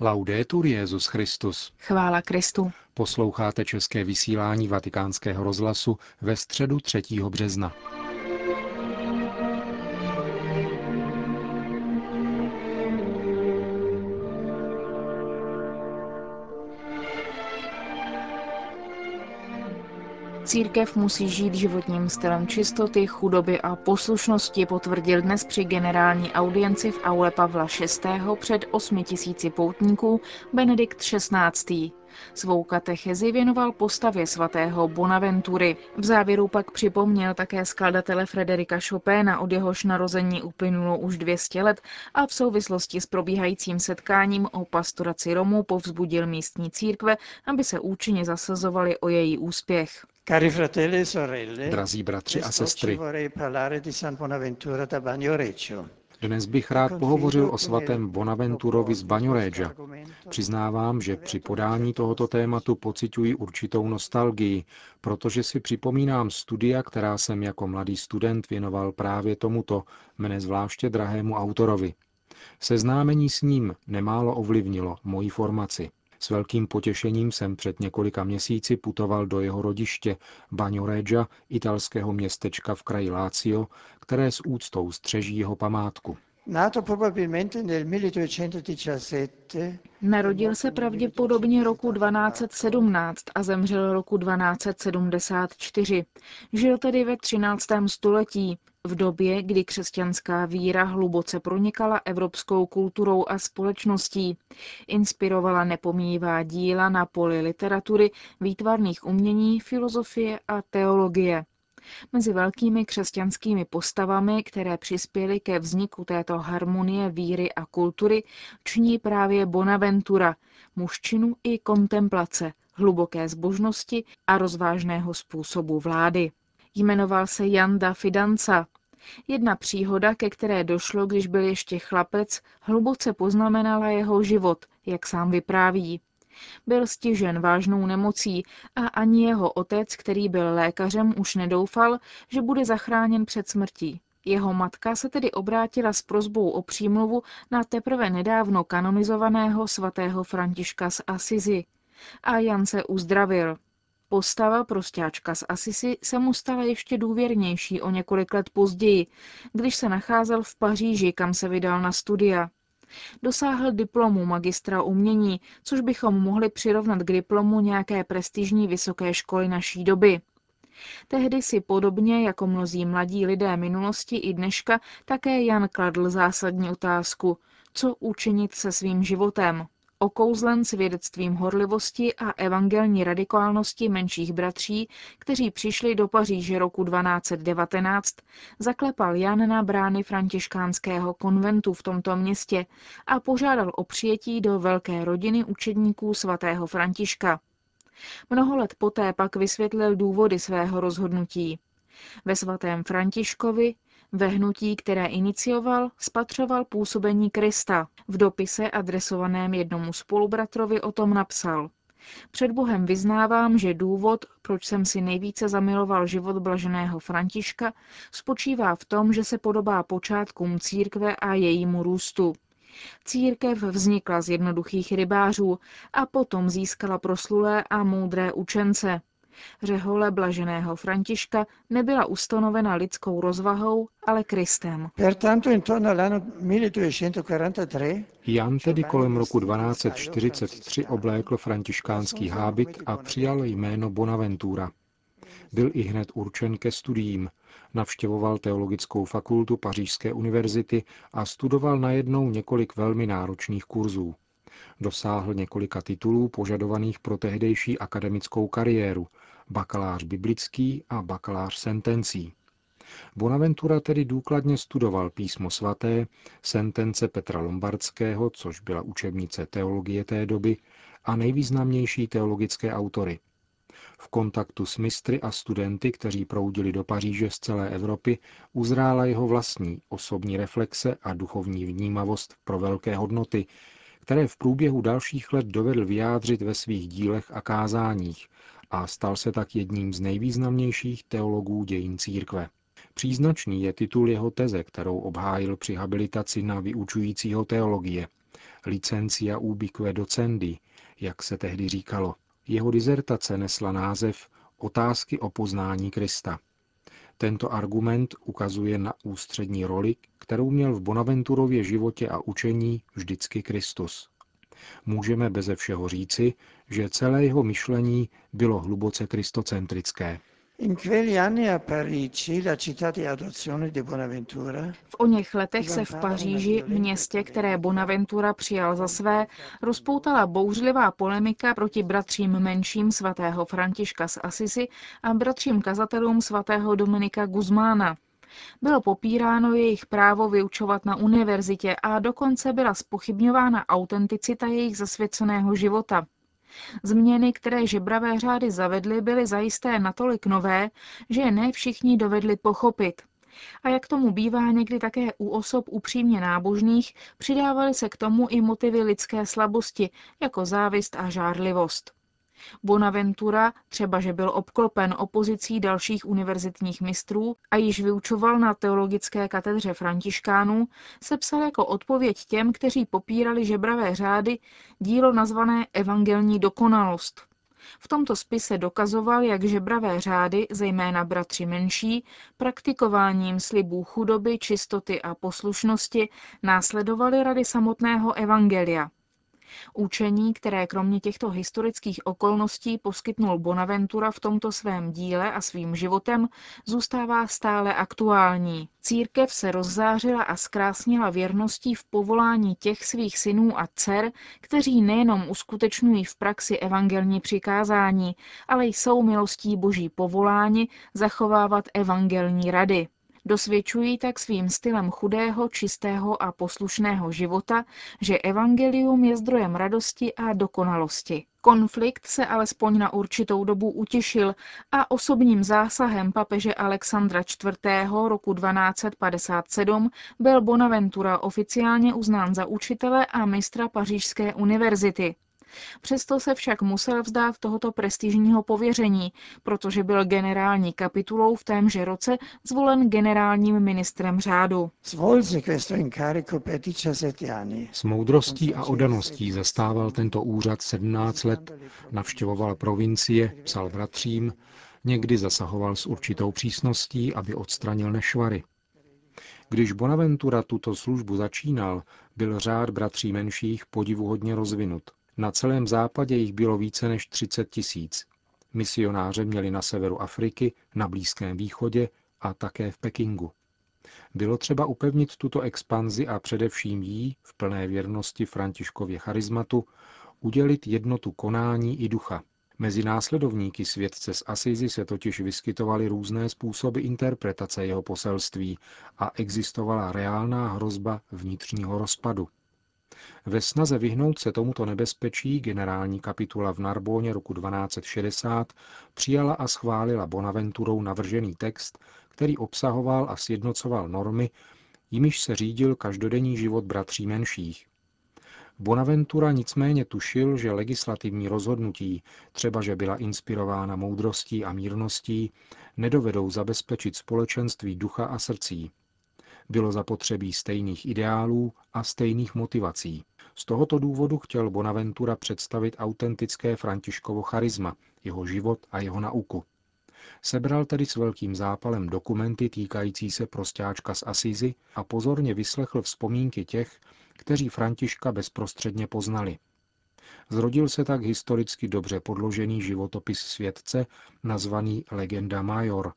Laudetur Jezus Christus. Chvála Kristu. Posloucháte české vysílání Vatikánského rozhlasu ve středu 3. března. Církev musí žít životním stylem čistoty, chudoby a poslušnosti, potvrdil dnes při generální audienci v aule Pavla VI. před 8 tisíci poutníků Benedikt XVI. Svou katechezi věnoval postavě svatého Bonaventury. V závěru pak připomněl také skladatele Frederika Chopéna, od jehož narození uplynulo už 200 let a v souvislosti s probíhajícím setkáním o pastoraci Romů povzbudil místní církve, aby se účinně zasazovali o její úspěch. Cari fratelli e sorelle, Drazí bratři a sestry, dnes bych rád pohovořil o svatém Bonaventurovi z Bagnoreggia. Přiznávám, že při podání tohoto tématu pociťuji určitou nostalgii, protože si připomínám studia, která jsem jako mladý student věnoval právě tomuto, mne zvláště drahému autorovi. Seznámení s ním nemálo ovlivnilo moji formaci. S velkým potěšením jsem před několika měsíci putoval do jeho rodiště Bagnoreggia, italského městečka v kraji Lazio, které s úctou střeží jeho památku. Nato probabilmente nel 1217, Narodil se pravděpodobně roku 1217 a zemřel roku 1274. Žil tedy ve 13. století, v době, kdy křesťanská víra hluboce pronikala evropskou kulturou a společností. Inspirovala nepomíjivá díla na poli literatury, výtvarných umění, filozofie a teologie. Mezi velkými křesťanskými postavami, které přispěly ke vzniku této harmonie víry a kultury, činí právě Bonaventura, mužčinu i kontemplace, hluboké zbožnosti a rozvážného způsobu vlády. Jmenoval se Janda Fidanza. Jedna příhoda, ke které došlo, když byl ještě chlapec, hluboce poznamenala jeho život, jak sám vypráví. Byl stižen vážnou nemocí a ani jeho otec, který byl lékařem, už nedoufal, že bude zachráněn před smrtí. Jeho matka se tedy obrátila s prozbou o přímluvu na teprve nedávno kanonizovaného svatého Františka z Asizi. A Jan se uzdravil. Postava prostáčka z Asisi se mu stala ještě důvěrnější o několik let později, když se nacházel v Paříži, kam se vydal na studia. Dosáhl diplomu magistra umění, což bychom mohli přirovnat k diplomu nějaké prestižní vysoké školy naší doby. Tehdy si podobně jako mnozí mladí lidé minulosti i dneška také Jan kladl zásadní otázku, co učinit se svým životem okouzlen svědectvím horlivosti a evangelní radikálnosti menších bratří, kteří přišli do Paříže roku 1219, zaklepal Jan na brány františkánského konventu v tomto městě a požádal o přijetí do velké rodiny učedníků svatého Františka. Mnoho let poté pak vysvětlil důvody svého rozhodnutí. Ve svatém Františkovi ve hnutí, které inicioval, spatřoval působení Krista. V dopise adresovaném jednomu spolubratrovi o tom napsal. Před Bohem vyznávám, že důvod, proč jsem si nejvíce zamiloval život blaženého Františka, spočívá v tom, že se podobá počátkům církve a jejímu růstu. Církev vznikla z jednoduchých rybářů a potom získala proslulé a moudré učence. Řehole blaženého Františka nebyla ustanovena lidskou rozvahou, ale Kristem. pertanto intorno all'anno 1243 Jan tedy kolem roku 1243 oblékl františkánský hábit a přijal jméno Bonaventura. Byl i hned určen ke studiím. Navštěvoval teologickou fakultu Pařížské univerzity a studoval najednou několik velmi náročných kurzů. Dosáhl několika titulů požadovaných pro tehdejší akademickou kariéru, bakalář biblický a bakalář sentencí. Bonaventura tedy důkladně studoval písmo svaté, sentence Petra Lombardského, což byla učebnice teologie té doby, a nejvýznamnější teologické autory. V kontaktu s mistry a studenty, kteří proudili do Paříže z celé Evropy, uzrála jeho vlastní osobní reflexe a duchovní vnímavost pro velké hodnoty, které v průběhu dalších let dovedl vyjádřit ve svých dílech a kázáních a stal se tak jedním z nejvýznamnějších teologů dějin církve. Příznačný je titul jeho teze, kterou obhájil při habilitaci na vyučujícího teologie. licencia ubique docendi, jak se tehdy říkalo. Jeho dizertace nesla název Otázky o poznání Krista. Tento argument ukazuje na ústřední roli, kterou měl v Bonaventurově životě a učení vždycky Kristus. Můžeme beze všeho říci, že celé jeho myšlení bylo hluboce kristocentrické. V oněch letech se v Paříži, městě, které Bonaventura přijal za své, rozpoutala bouřlivá polemika proti bratřím menším svatého Františka z Asisi a bratřím kazatelům svatého Dominika Guzmána. Bylo popíráno jejich právo vyučovat na univerzitě a dokonce byla spochybňována autenticita jejich zasvěceného života. Změny, které žebravé řády zavedly, byly zajisté natolik nové, že je ne všichni dovedli pochopit. A jak tomu bývá někdy také u osob upřímně nábožných, přidávaly se k tomu i motivy lidské slabosti, jako závist a žárlivost. Bonaventura, třeba že byl obklopen opozicí dalších univerzitních mistrů a již vyučoval na teologické katedře františkánů, sepsal jako odpověď těm, kteří popírali žebravé řády, dílo nazvané Evangelní dokonalost. V tomto spise dokazoval, jak žebravé řády, zejména bratři menší, praktikováním slibů chudoby, čistoty a poslušnosti následovali rady samotného Evangelia. Učení, které kromě těchto historických okolností poskytnul Bonaventura v tomto svém díle a svým životem, zůstává stále aktuální. Církev se rozzářila a zkrásnila věrností v povolání těch svých synů a dcer, kteří nejenom uskutečňují v praxi evangelní přikázání, ale jsou milostí boží povoláni zachovávat evangelní rady. Dosvědčují tak svým stylem chudého, čistého a poslušného života, že evangelium je zdrojem radosti a dokonalosti. Konflikt se alespoň na určitou dobu utěšil a osobním zásahem papeže Alexandra IV. roku 1257 byl Bonaventura oficiálně uznán za učitele a mistra Pařížské univerzity. Přesto se však musel vzdát tohoto prestižního pověření, protože byl generální kapitulou v témže roce zvolen generálním ministrem řádu. S moudrostí a odaností zastával tento úřad 17 let, navštěvoval provincie, psal bratřím, někdy zasahoval s určitou přísností, aby odstranil nešvary. Když Bonaventura tuto službu začínal, byl řád bratří menších podivuhodně rozvinut. Na celém západě jich bylo více než 30 tisíc. Misionáře měli na severu Afriky, na Blízkém východě a také v Pekingu. Bylo třeba upevnit tuto expanzi a především jí, v plné věrnosti Františkově charizmatu, udělit jednotu konání i ducha. Mezi následovníky světce z Asizi se totiž vyskytovaly různé způsoby interpretace jeho poselství a existovala reálná hrozba vnitřního rozpadu. Ve snaze vyhnout se tomuto nebezpečí generální kapitula v Narbóně roku 1260 přijala a schválila Bonaventurou navržený text, který obsahoval a sjednocoval normy, jimiž se řídil každodenní život bratří menších. Bonaventura nicméně tušil, že legislativní rozhodnutí, třeba že byla inspirována moudrostí a mírností, nedovedou zabezpečit společenství ducha a srdcí. Bylo zapotřebí stejných ideálů a stejných motivací. Z tohoto důvodu chtěl Bonaventura představit autentické Františkovo charisma, jeho život a jeho nauku. Sebral tedy s velkým zápalem dokumenty týkající se prostáčka z Asízy a pozorně vyslechl vzpomínky těch, kteří Františka bezprostředně poznali. Zrodil se tak historicky dobře podložený životopis světce, nazvaný Legenda Major,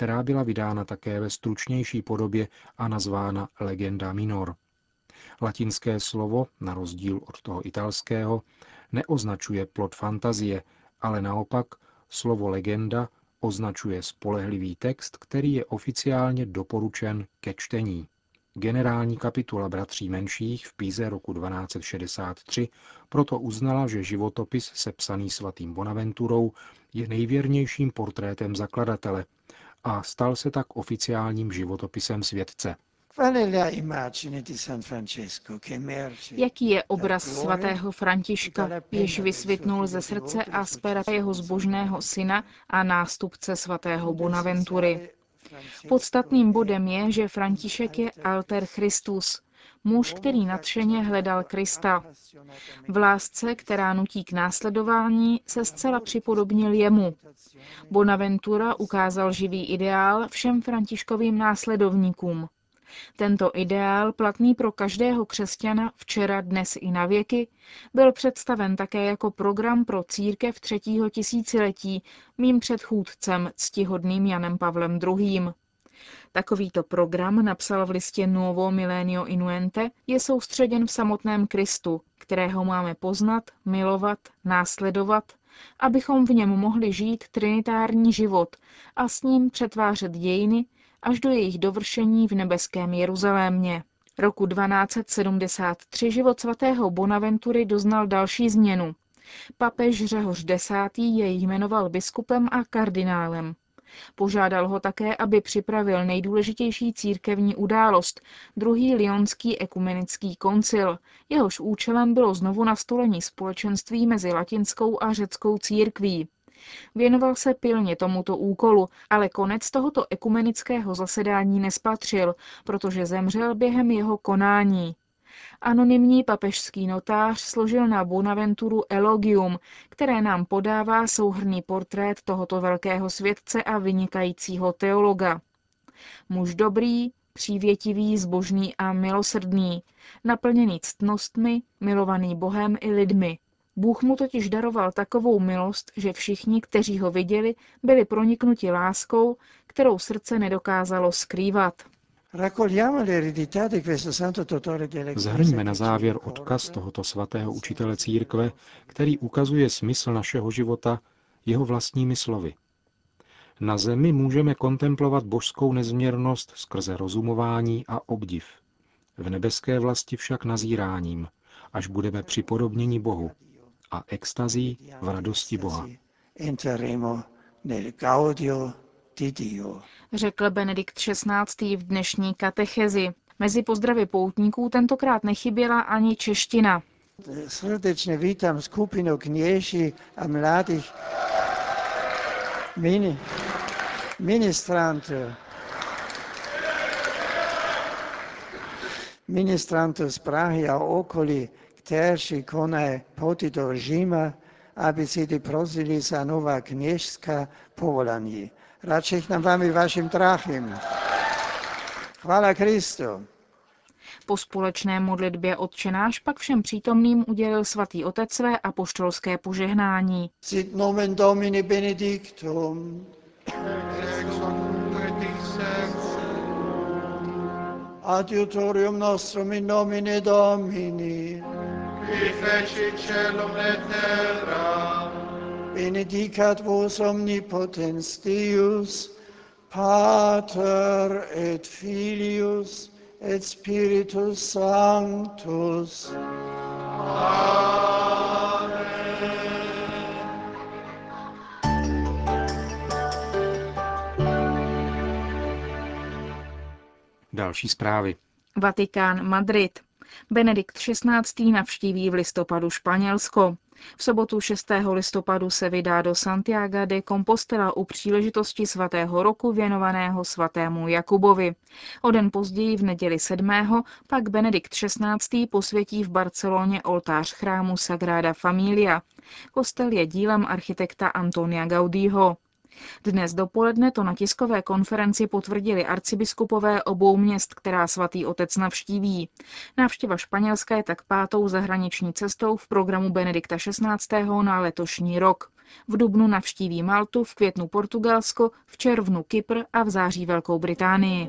která byla vydána také ve stručnější podobě a nazvána Legenda Minor. Latinské slovo, na rozdíl od toho italského, neoznačuje plot fantazie, ale naopak slovo legenda označuje spolehlivý text, který je oficiálně doporučen ke čtení. Generální kapitula bratří menších v Píze roku 1263 proto uznala, že životopis sepsaný svatým Bonaventurou je nejvěrnějším portrétem zakladatele a stal se tak oficiálním životopisem světce. Jaký je obraz svatého Františka, jež vysvětnul ze srdce a z pera jeho zbožného syna a nástupce svatého Bonaventury? Podstatným bodem je, že František je alter Christus, Muž, který nadšeně hledal Krista. V lásce, která nutí k následování, se zcela připodobnil jemu. Bonaventura ukázal živý ideál všem františkovým následovníkům. Tento ideál, platný pro každého křesťana včera, dnes i na věky, byl představen také jako program pro církev třetího tisíciletí mým předchůdcem, ctihodným Janem Pavlem II. Takovýto program, napsal v listě Nuovo Milenio Inuente, je soustředěn v samotném Kristu, kterého máme poznat, milovat, následovat, abychom v něm mohli žít trinitární život a s ním přetvářet dějiny až do jejich dovršení v nebeském Jeruzalémě. Roku 1273 život svatého Bonaventury doznal další změnu. Papež Řehoř X. jej jmenoval biskupem a kardinálem. Požádal ho také, aby připravil nejdůležitější církevní událost, druhý Lyonský ekumenický koncil. Jehož účelem bylo znovu nastolení společenství mezi latinskou a řeckou církví. Věnoval se pilně tomuto úkolu, ale konec tohoto ekumenického zasedání nespatřil, protože zemřel během jeho konání. Anonymní papežský notář složil na Bonaventuru elogium, které nám podává souhrný portrét tohoto velkého světce a vynikajícího teologa. Muž dobrý, přívětivý, zbožný a milosrdný, naplněný ctnostmi, milovaný Bohem i lidmi. Bůh mu totiž daroval takovou milost, že všichni, kteří ho viděli, byli proniknuti láskou, kterou srdce nedokázalo skrývat. Zhrňme na závěr odkaz tohoto svatého učitele církve, který ukazuje smysl našeho života jeho vlastními slovy. Na zemi můžeme kontemplovat božskou nezměrnost skrze rozumování a obdiv. V nebeské vlasti však nazíráním, až budeme připodobněni Bohu a extazí v radosti Boha řekl Benedikt XVI. v dnešní katechezi. Mezi pozdravy poutníků tentokrát nechyběla ani čeština. Srdečně vítám skupinu kněží a mladých mini, ministrantů. Ministrantů z Prahy a okolí, kteří konají proti do Říma, aby si prosili za nová kněžská povolání. Radšej nám vám vašim trafím. Chvála Kristu. Po společné modlitbě odčenáš pak všem přítomným udělil svatý otec své apoštolské požehnání. Sit nomen Domini benedictum. Adiutorium nostrum in nomine Domini. Qui feci celum et terra. Benedicat vos omnipotens Deus, Pater et Filius et Spiritus Sanctus. Další zprávy. Vatikán, Madrid. Benedikt XVI. navštíví v listopadu Španělsko. V sobotu 6. listopadu se vydá do Santiago de Compostela u příležitosti svatého roku věnovaného svatému Jakubovi. O den později v neděli 7. pak Benedikt XVI. posvětí v Barceloně oltář chrámu Sagrada Familia. Kostel je dílem architekta Antonia Gaudího. Dnes dopoledne to na tiskové konferenci potvrdili arcibiskupové obou měst, která svatý otec navštíví. Návštěva Španělska je tak pátou zahraniční cestou v programu Benedikta XVI. na letošní rok. V dubnu navštíví Maltu, v květnu Portugalsko, v červnu Kypr a v září Velkou Británii.